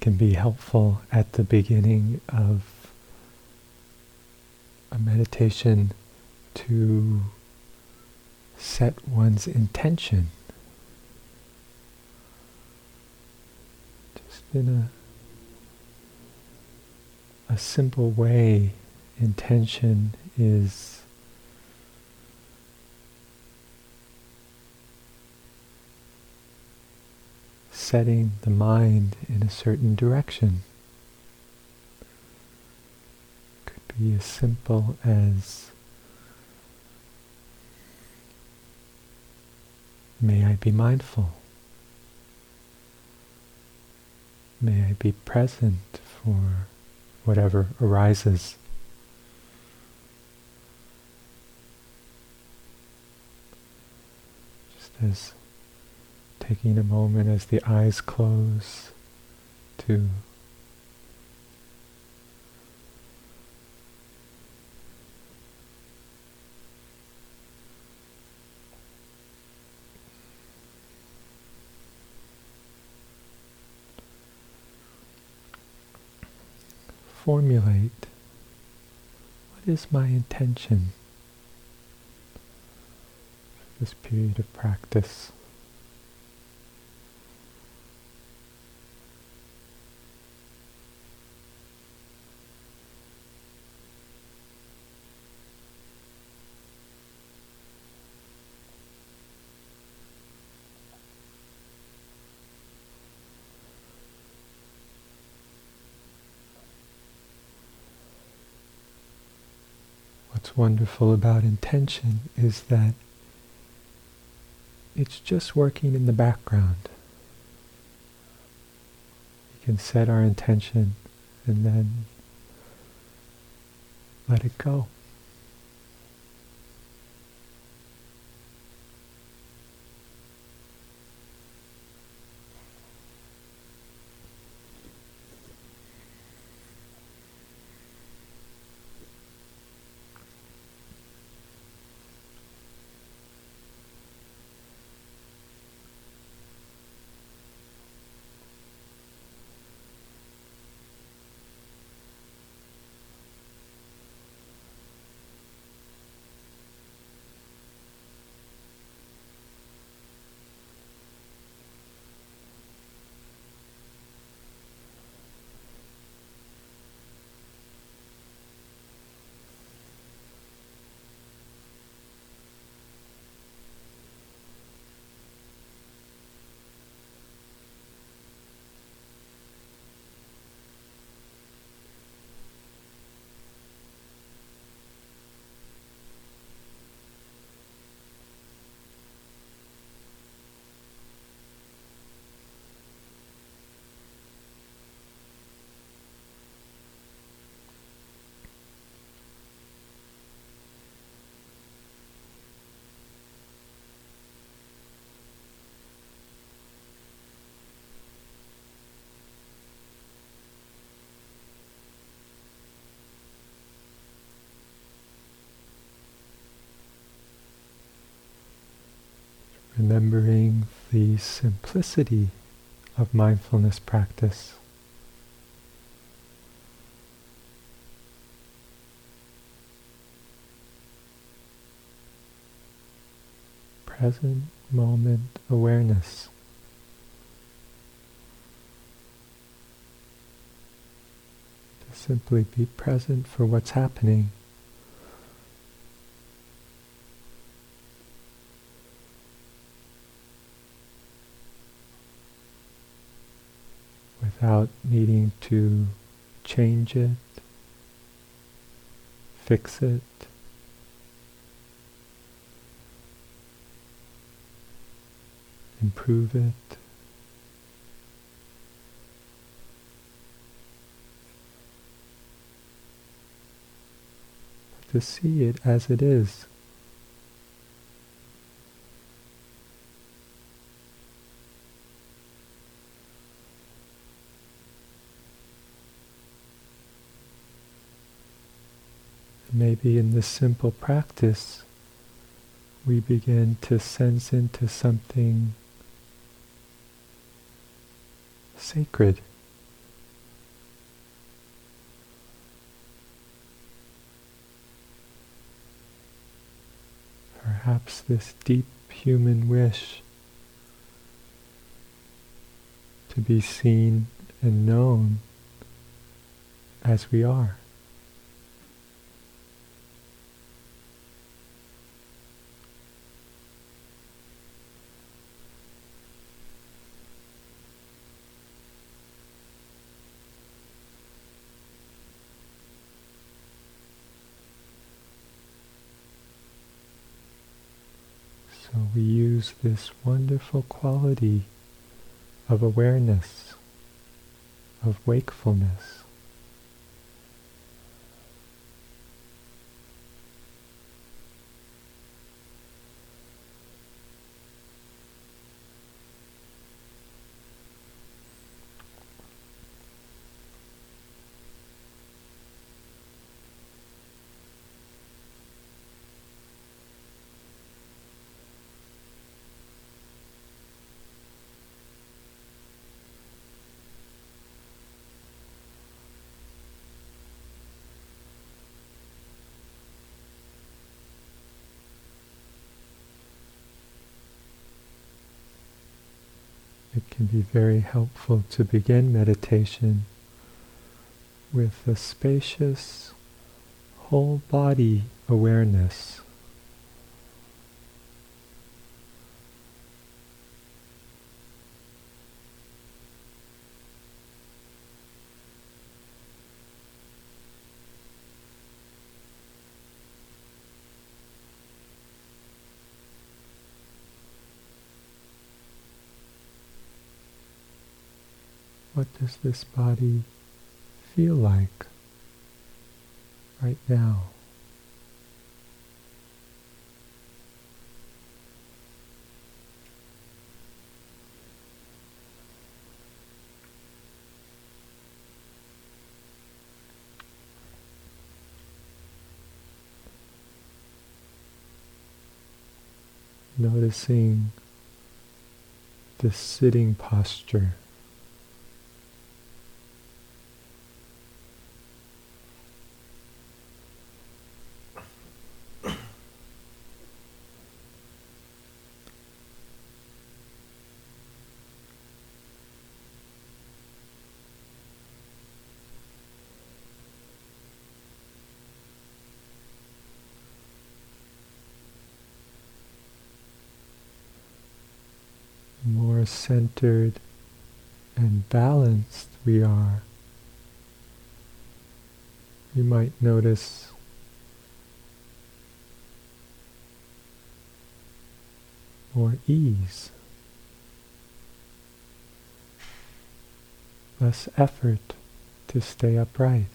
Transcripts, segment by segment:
can be helpful at the beginning of a meditation to set one's intention. Just in a, a simple way, intention is setting the mind in a certain direction. Could be as simple as May I be mindful. May I be present for whatever arises. Just as taking a moment as the eyes close to formulate what is my intention for this period of practice. What's wonderful about intention is that it's just working in the background. We can set our intention and then let it go. Remembering the simplicity of mindfulness practice. Present moment awareness. To simply be present for what's happening. Without needing to change it, fix it, improve it. To see it as it is. Maybe in this simple practice, we begin to sense into something sacred. Perhaps this deep human wish to be seen and known as we are. This wonderful quality of awareness, of wakefulness. It can be very helpful to begin meditation with a spacious whole body awareness. What does this body feel like right now? Noticing the sitting posture. More centered and balanced we are, you might notice more ease, less effort to stay upright.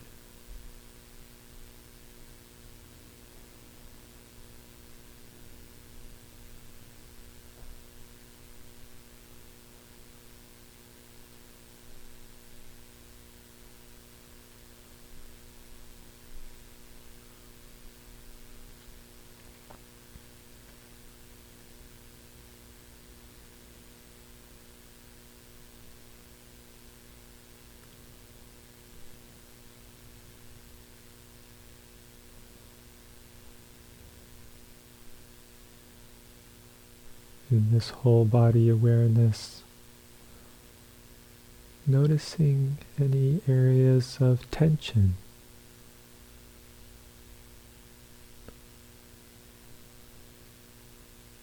in this whole body awareness, noticing any areas of tension.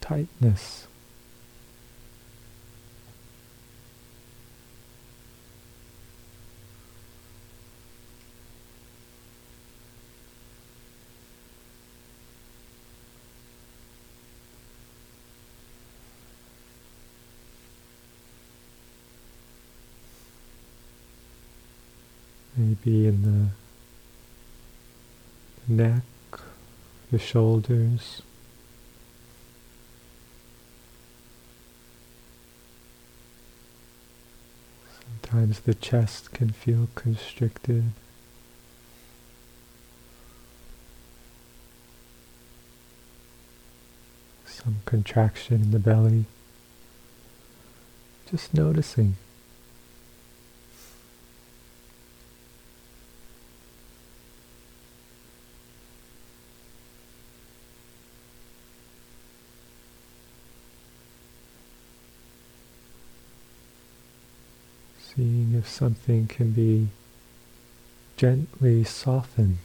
Tightness. Maybe in the, neck, the shoulders. Sometimes the chest can feel constricted. Some contraction in the belly. Just noticing. Seeing if something can be gently softened.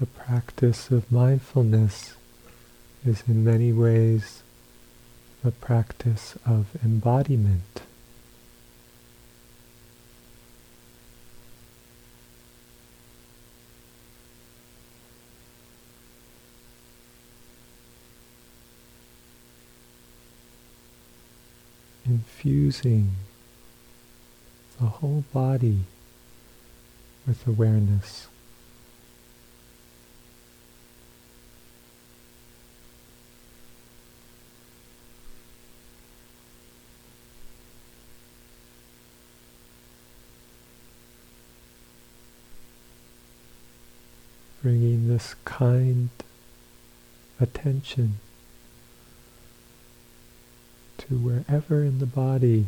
The practice of mindfulness is in many ways the practice of embodiment. Infusing the whole body with awareness. Kind attention to wherever in the body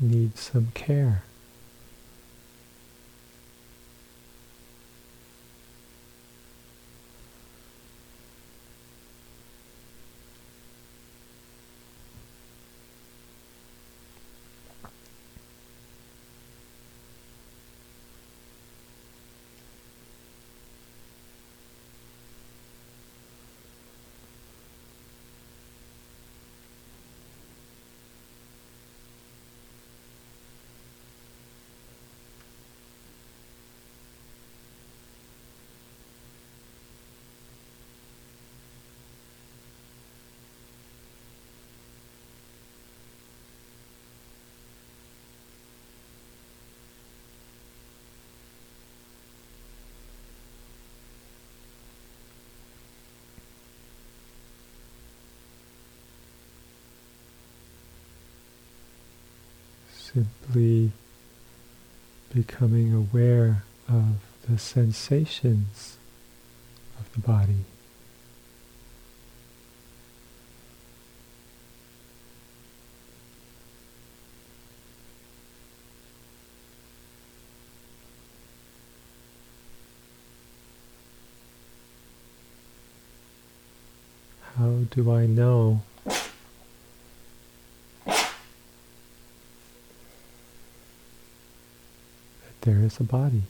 needs some care. Simply becoming aware of the sensations of the body. How do I know there is a body.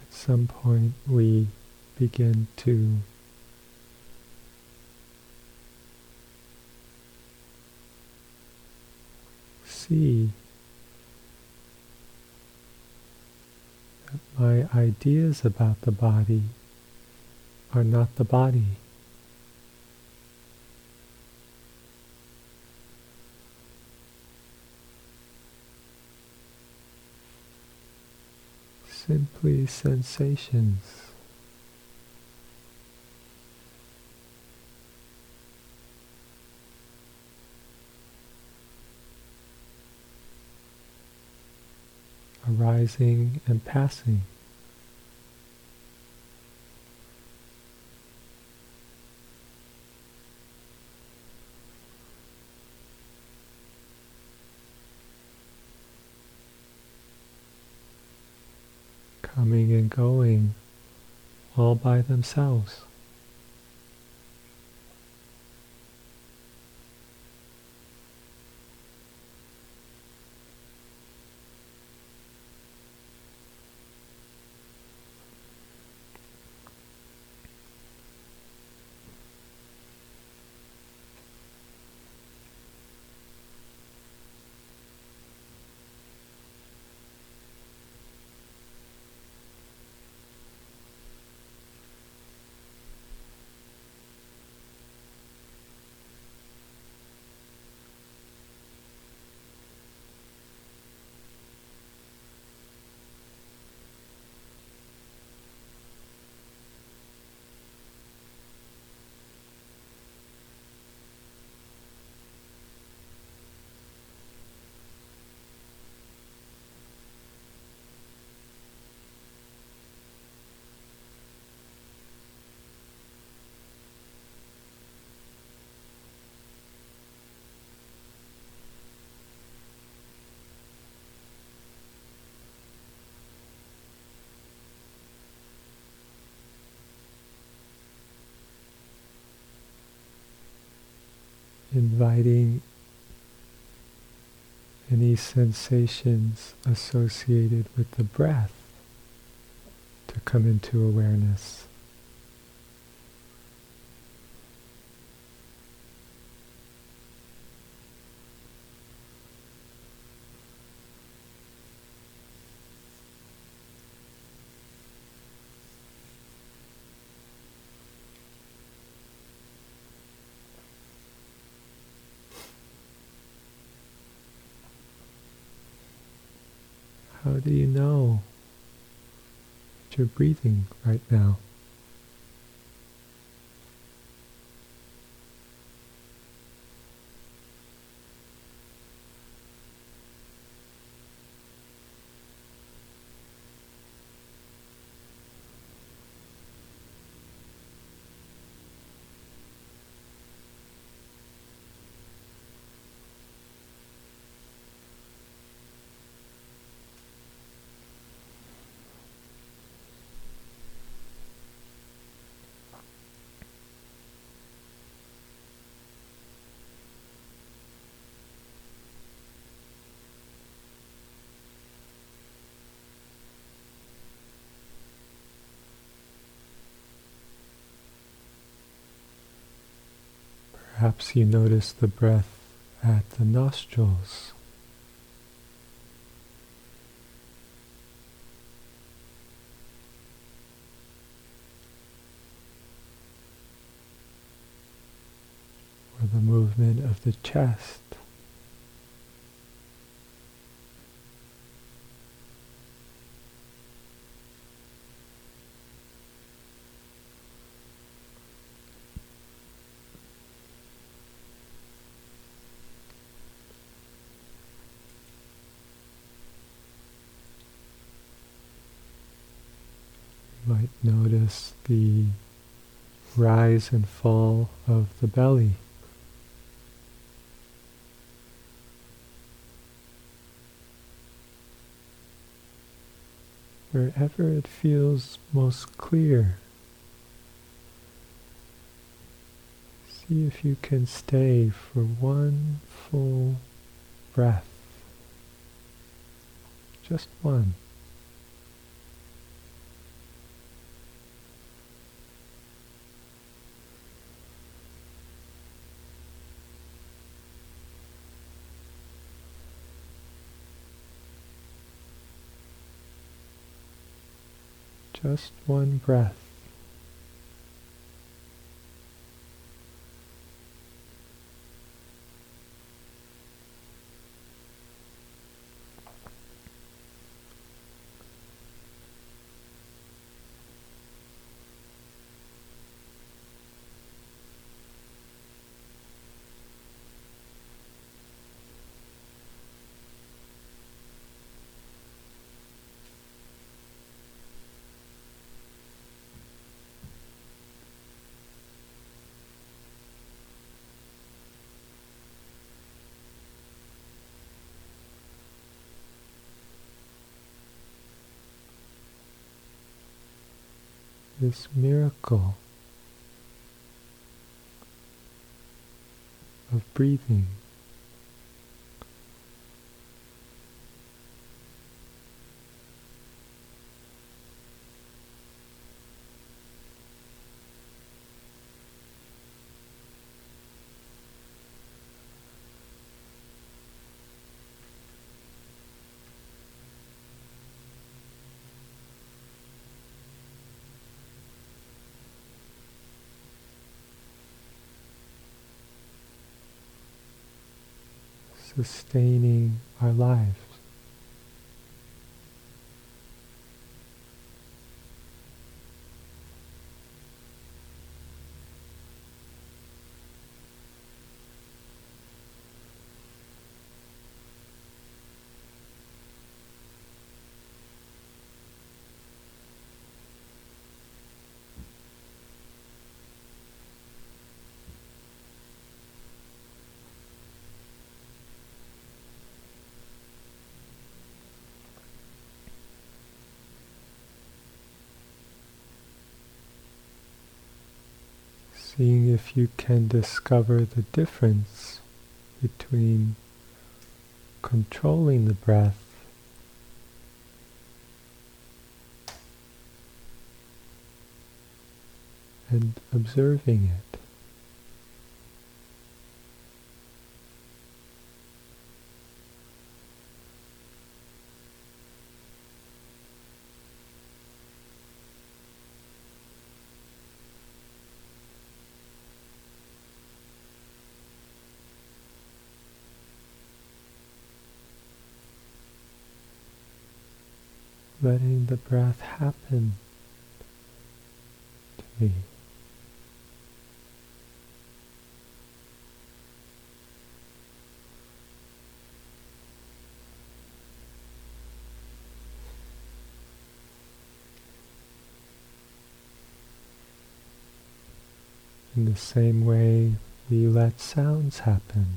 At some point we begin to see that my ideas about the body are not the body. Simply sensations. Arising and passing. coming and going all by themselves. Inviting any sensations associated with the breath to come into awareness. How do you know that you're breathing right now? Perhaps you notice the breath at the nostrils. Or the movement of the chest. Might notice the rise and fall of the belly. Wherever it feels most clear, see if you can stay for one full breath. Just one. Just one breath. This miracle of breathing. Sustaining our lives. Seeing if you can discover the difference between controlling the breath and observing it. Letting the breath happen to me. In the same way we let sounds happen.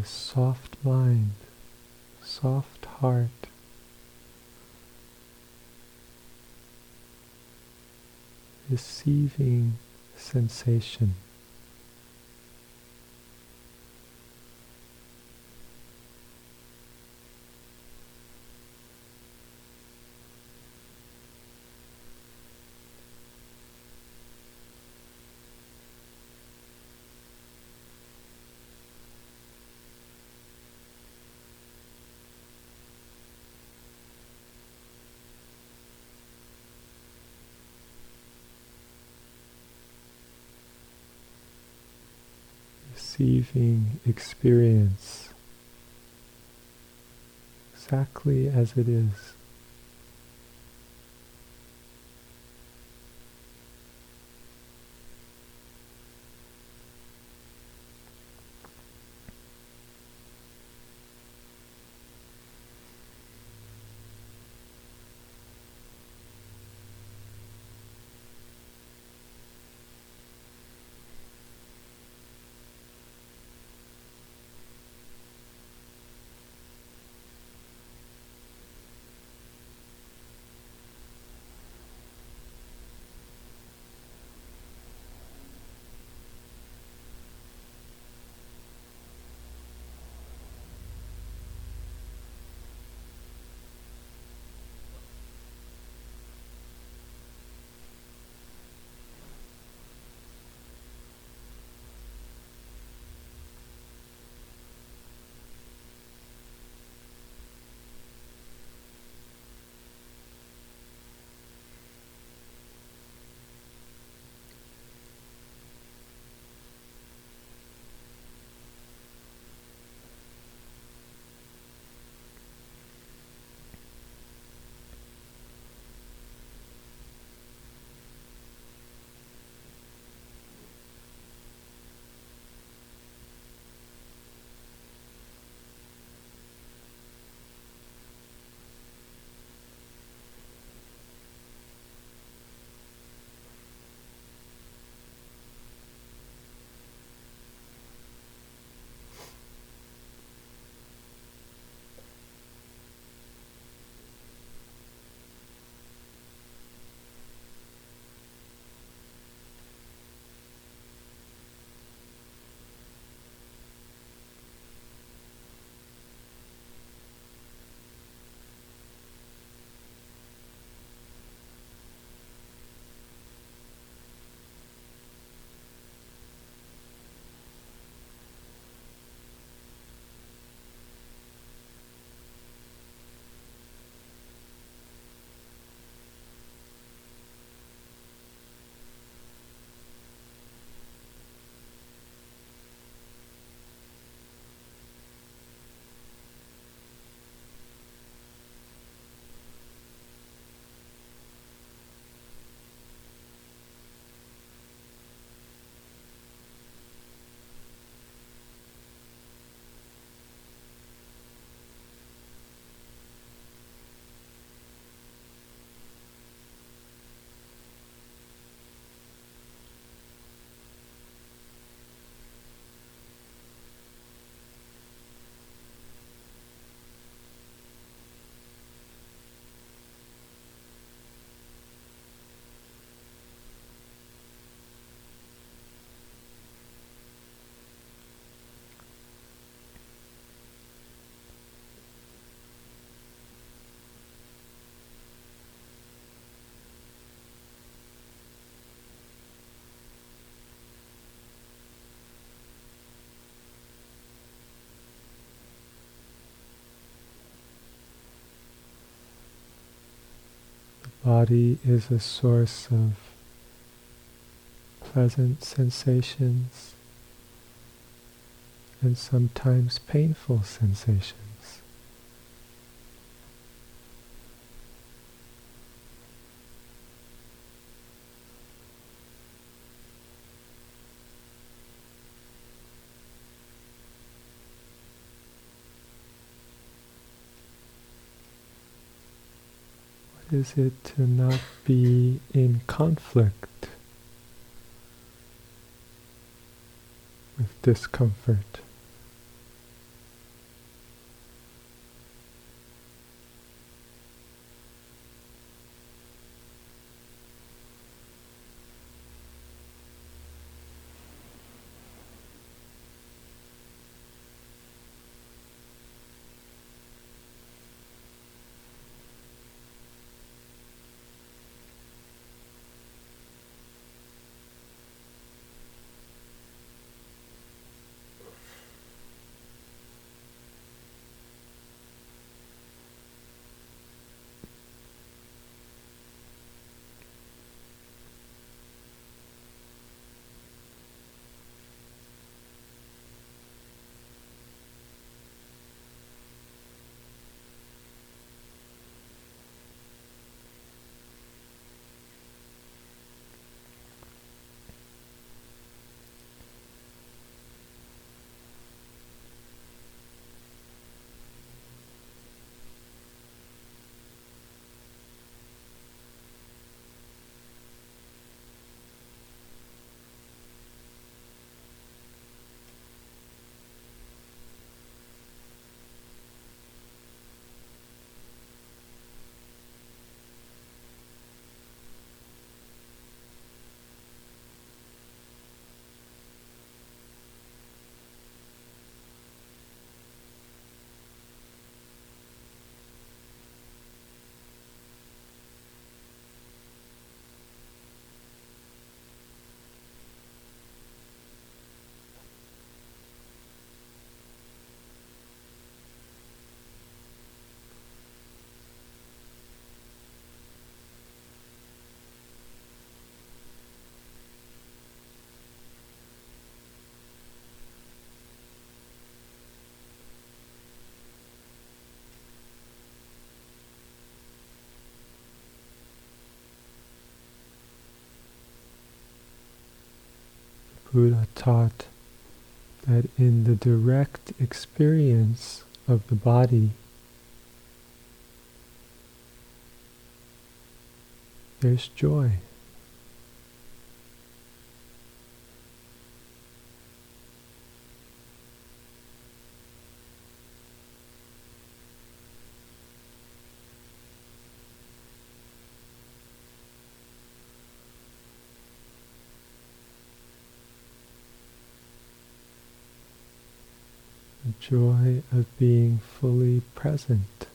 This soft mind, soft heart. Receiving sensation. Receiving experience exactly as it is. Body is a source of pleasant sensations and sometimes painful sensations. Is it to not be in conflict with discomfort? Buddha taught that in the direct experience of the body, there's joy. Joy of being fully present.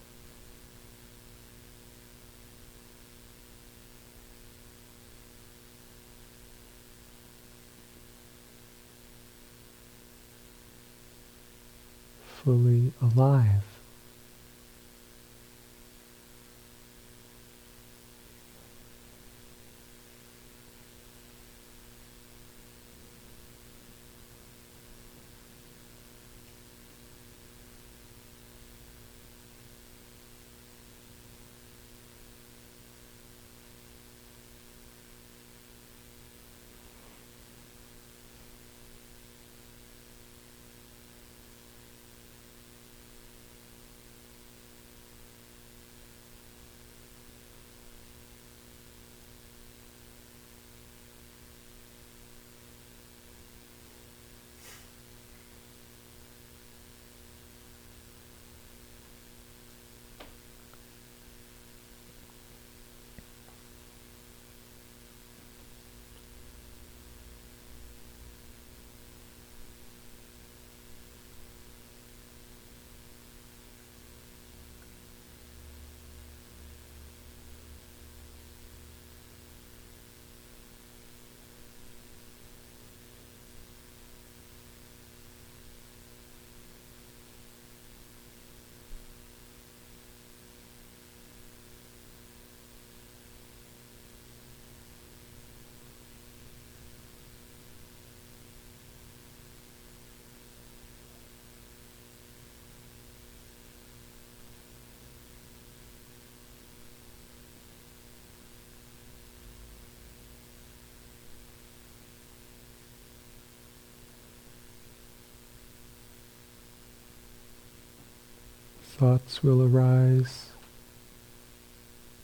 Thoughts will arise,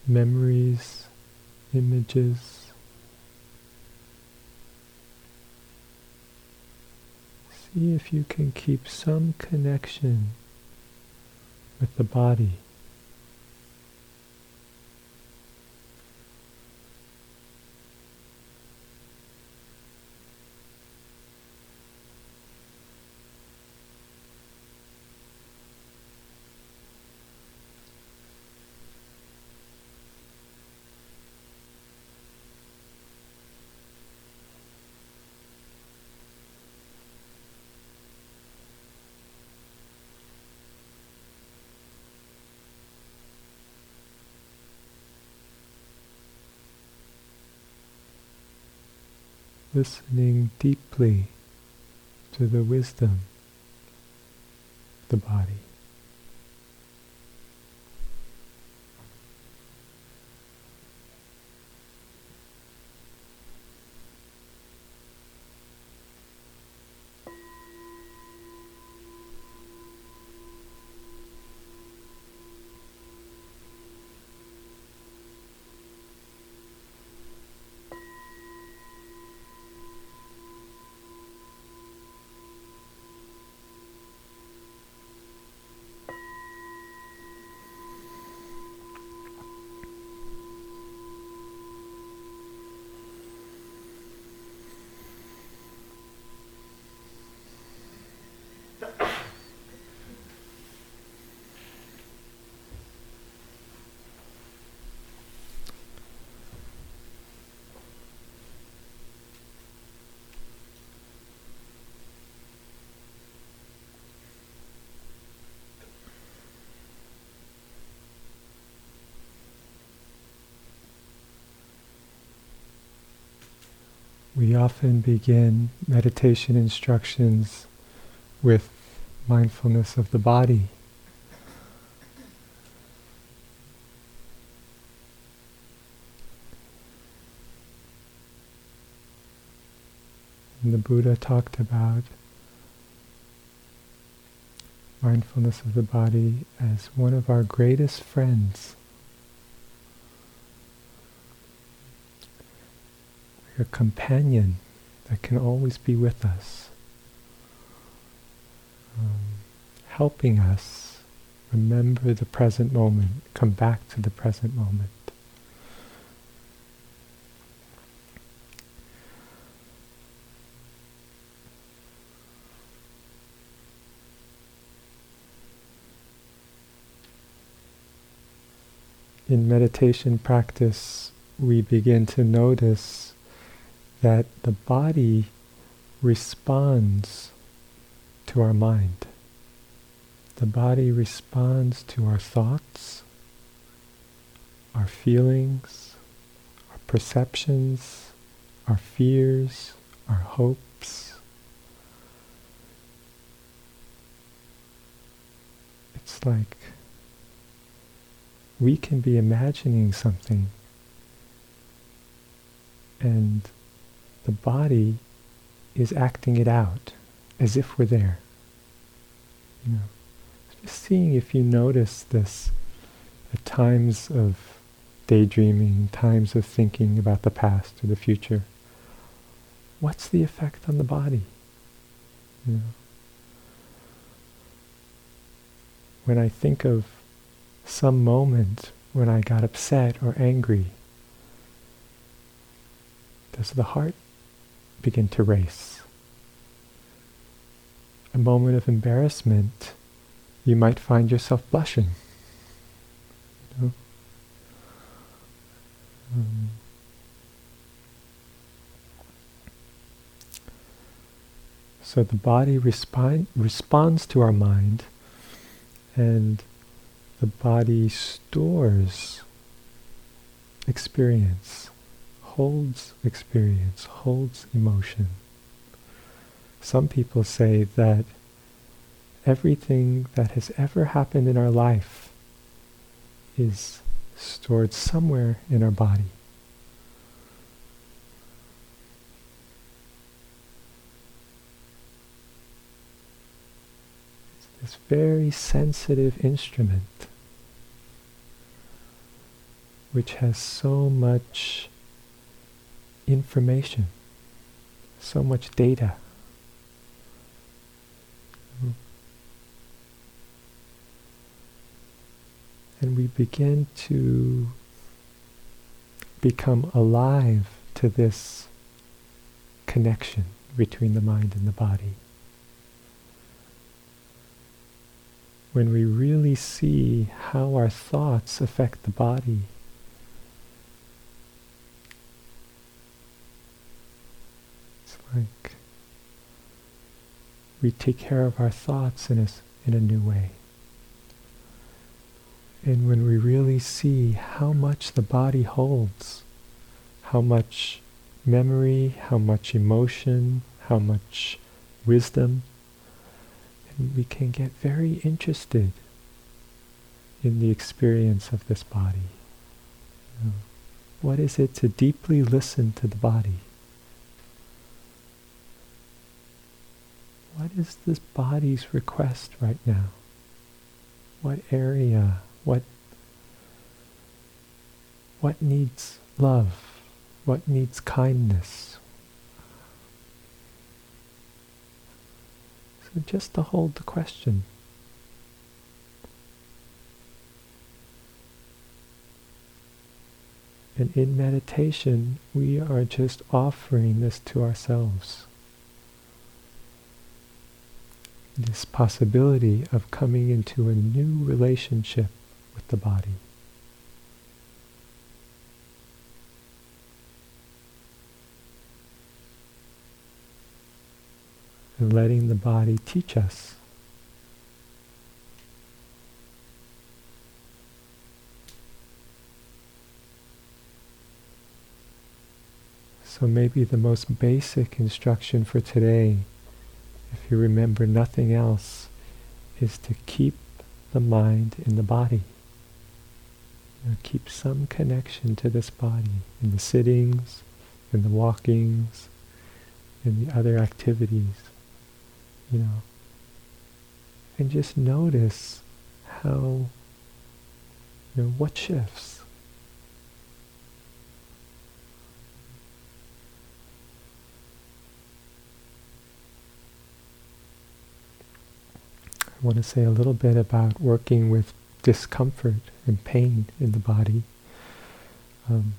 memories, images. See if you can keep some connection with the body. Listening deeply to the wisdom of the body. We often begin meditation instructions with mindfulness of the body. And the Buddha talked about mindfulness of the body as one of our greatest friends. A companion that can always be with us, um, helping us remember the present moment, come back to the present moment. In meditation practice, we begin to notice that the body responds to our mind. The body responds to our thoughts, our feelings, our perceptions, our fears, our hopes. It's like we can be imagining something and the body is acting it out as if we're there. You know, just seeing if you notice this at times of daydreaming, times of thinking about the past or the future. What's the effect on the body? You know? When I think of some moment when I got upset or angry, does the heart begin to race. A moment of embarrassment, you might find yourself blushing. You know? um, so the body respi- responds to our mind, and the body stores experience holds experience, holds emotion. Some people say that everything that has ever happened in our life is stored somewhere in our body. It's this very sensitive instrument which has so much information, so much data. Mm-hmm. And we begin to become alive to this connection between the mind and the body. When we really see how our thoughts affect the body, like we take care of our thoughts in a, in a new way. And when we really see how much the body holds, how much memory, how much emotion, how much wisdom, and we can get very interested in the experience of this body. You know, what is it to deeply listen to the body? What is this body's request right now? What area what what needs love? What needs kindness? So just to hold the question. And in meditation, we are just offering this to ourselves. This possibility of coming into a new relationship with the body. And letting the body teach us. So maybe the most basic instruction for today, you remember nothing else, is to keep the mind in the body. You know, keep some connection to this body in the sittings, in the walkings, in the other activities, you know. And just notice how, you know, what shifts. I want to say a little bit about working with discomfort and pain in the body. Um,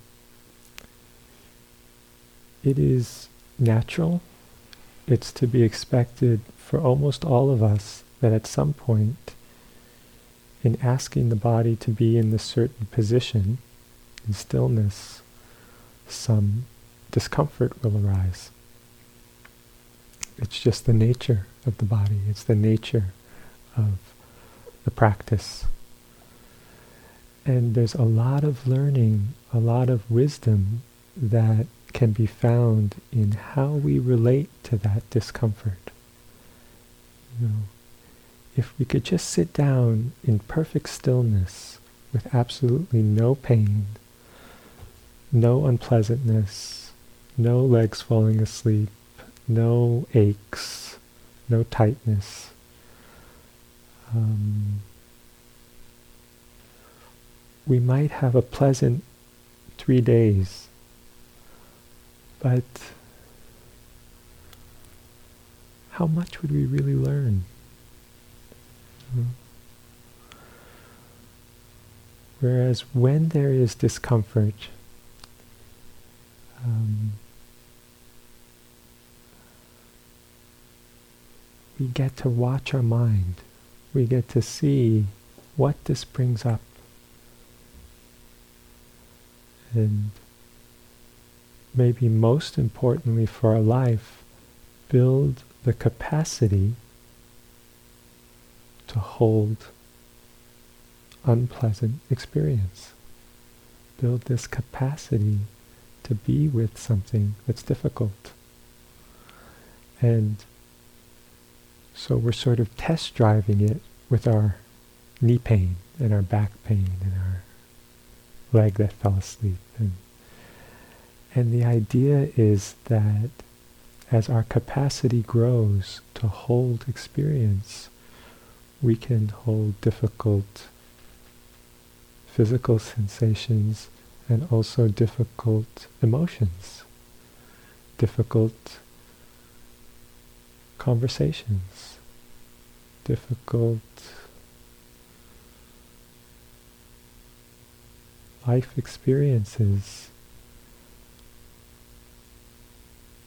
it is natural, it's to be expected for almost all of us that at some point in asking the body to be in this certain position, in stillness, some discomfort will arise. It's just the nature of the body, it's the nature of the practice. And there's a lot of learning, a lot of wisdom that can be found in how we relate to that discomfort. You know, if we could just sit down in perfect stillness with absolutely no pain, no unpleasantness, no legs falling asleep, no aches, no tightness. Um, we might have a pleasant three days, but how much would we really learn? Whereas when there is discomfort, um, we get to watch our mind. We get to see what this brings up and maybe most importantly for our life, build the capacity to hold unpleasant experience. Build this capacity to be with something that's difficult. And so we're sort of test driving it with our knee pain and our back pain and our leg that fell asleep. And, and the idea is that as our capacity grows to hold experience, we can hold difficult physical sensations and also difficult emotions, difficult conversations, difficult life experiences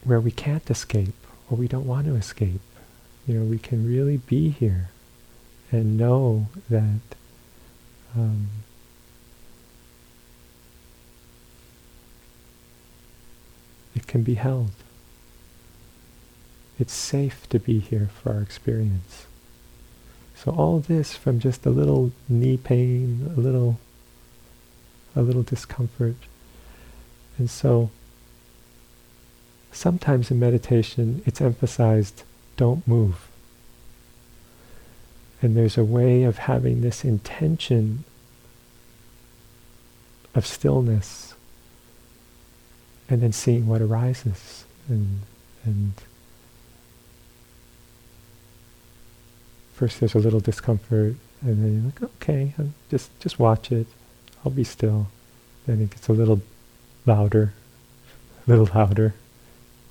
where we can't escape or we don't want to escape. You know, we can really be here and know that um, it can be held. It's safe to be here for our experience. So all this from just a little knee pain, a little a little discomfort. And so sometimes in meditation it's emphasized don't move. And there's a way of having this intention of stillness and then seeing what arises and and first there's a little discomfort and then you're like okay just just watch it I'll be still. Then it gets a little louder, a little louder.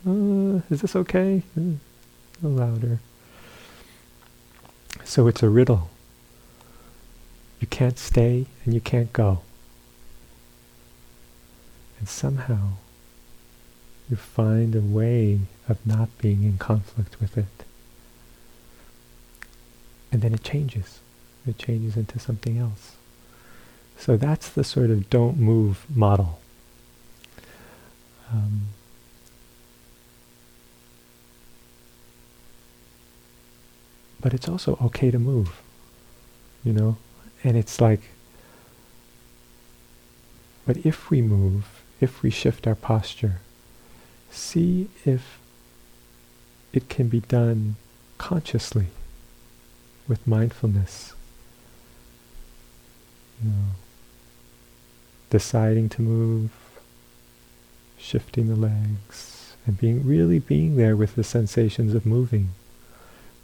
Uh, is this okay? Uh, a little louder. So it's a riddle. You can't stay and you can't go. And somehow you find a way of not being in conflict with it. And then it changes. It changes into something else. So that's the sort of don't move model. Um, but it's also okay to move, you know? And it's like, but if we move, if we shift our posture, see if it can be done consciously with mindfulness. You know, deciding to move, shifting the legs, and being really being there with the sensations of moving,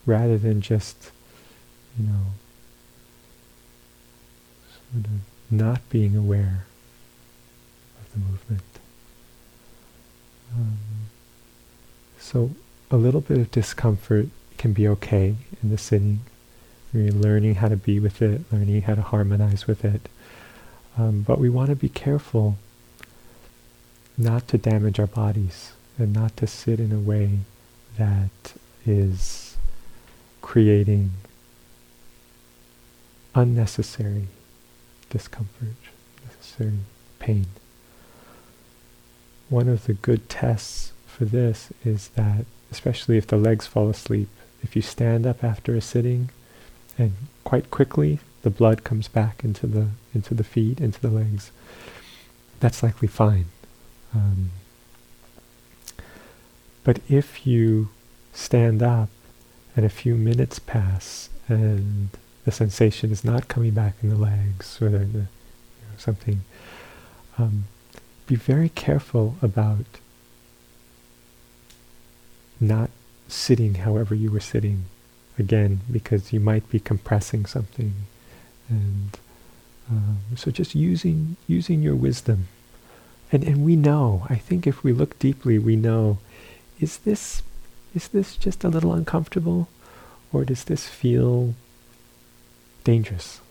rather than just, you know, sort of not being aware of the movement. Um, so a little bit of discomfort can be okay in the sitting. You're learning how to be with it, learning how to harmonize with it. Um, but we want to be careful not to damage our bodies and not to sit in a way that is creating unnecessary discomfort, necessary pain. One of the good tests for this is that, especially if the legs fall asleep, if you stand up after a sitting and quite quickly the blood comes back into the into the feet, into the legs, that's likely fine. Um, but if you stand up and a few minutes pass and the sensation is not coming back in the legs or the, you know, something, um, be very careful about not sitting however you were sitting again because you might be compressing something. And um, so just using using your wisdom. And and we know i think if we look deeply we know is this is this just a little uncomfortable? Or does this feel dangerous?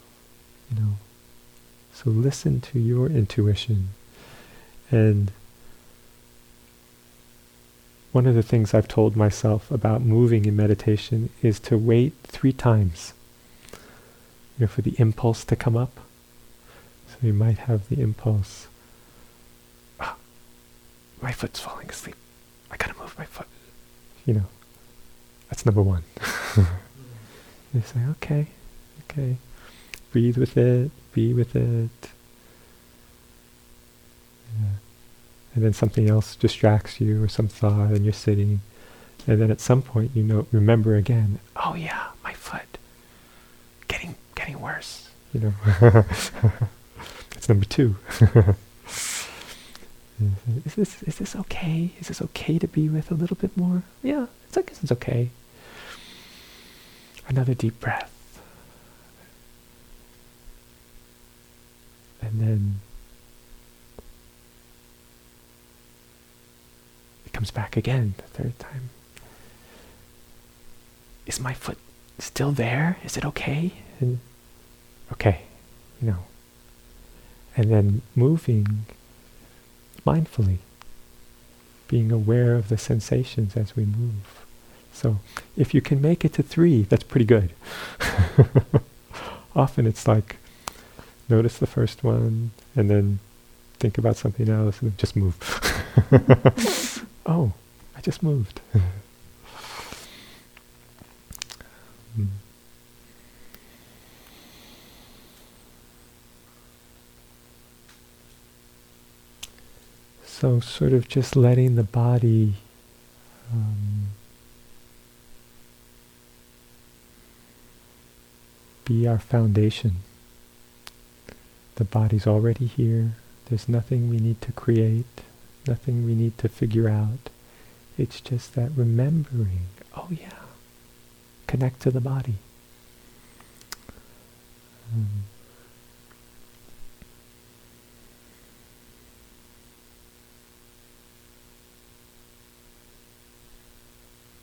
You know? So listen to your intuition. And one of the things I've told myself about moving in meditation is to wait three times you know, for the impulse to come up. So you might have the impulse, ah, my foot's falling asleep. I gotta move my foot. You know, that's number one. you say, okay, okay. Breathe with it, be with it. and then something else distracts you or some thought, and you're sitting, and then at some point you know remember again. Oh yeah, my foot, getting getting worse. You know, it's number two. is this is this okay? Is this okay to be with a little bit more? Yeah, it's guess it's okay. Another deep breath. And then comes back again the third time. Is my foot still there? Is it okay? And okay, you know. And then moving mindfully, being aware of the sensations as we move. So if you can make it to three, that's pretty good. Often it's like notice the first one and then think about something else and just move. oh, I just moved. mm. So, sort of just letting the body um, be our foundation. The body's already here. There's nothing we need to create, nothing we need to figure out. It's just that remembering, oh yeah, connect to the body. Um,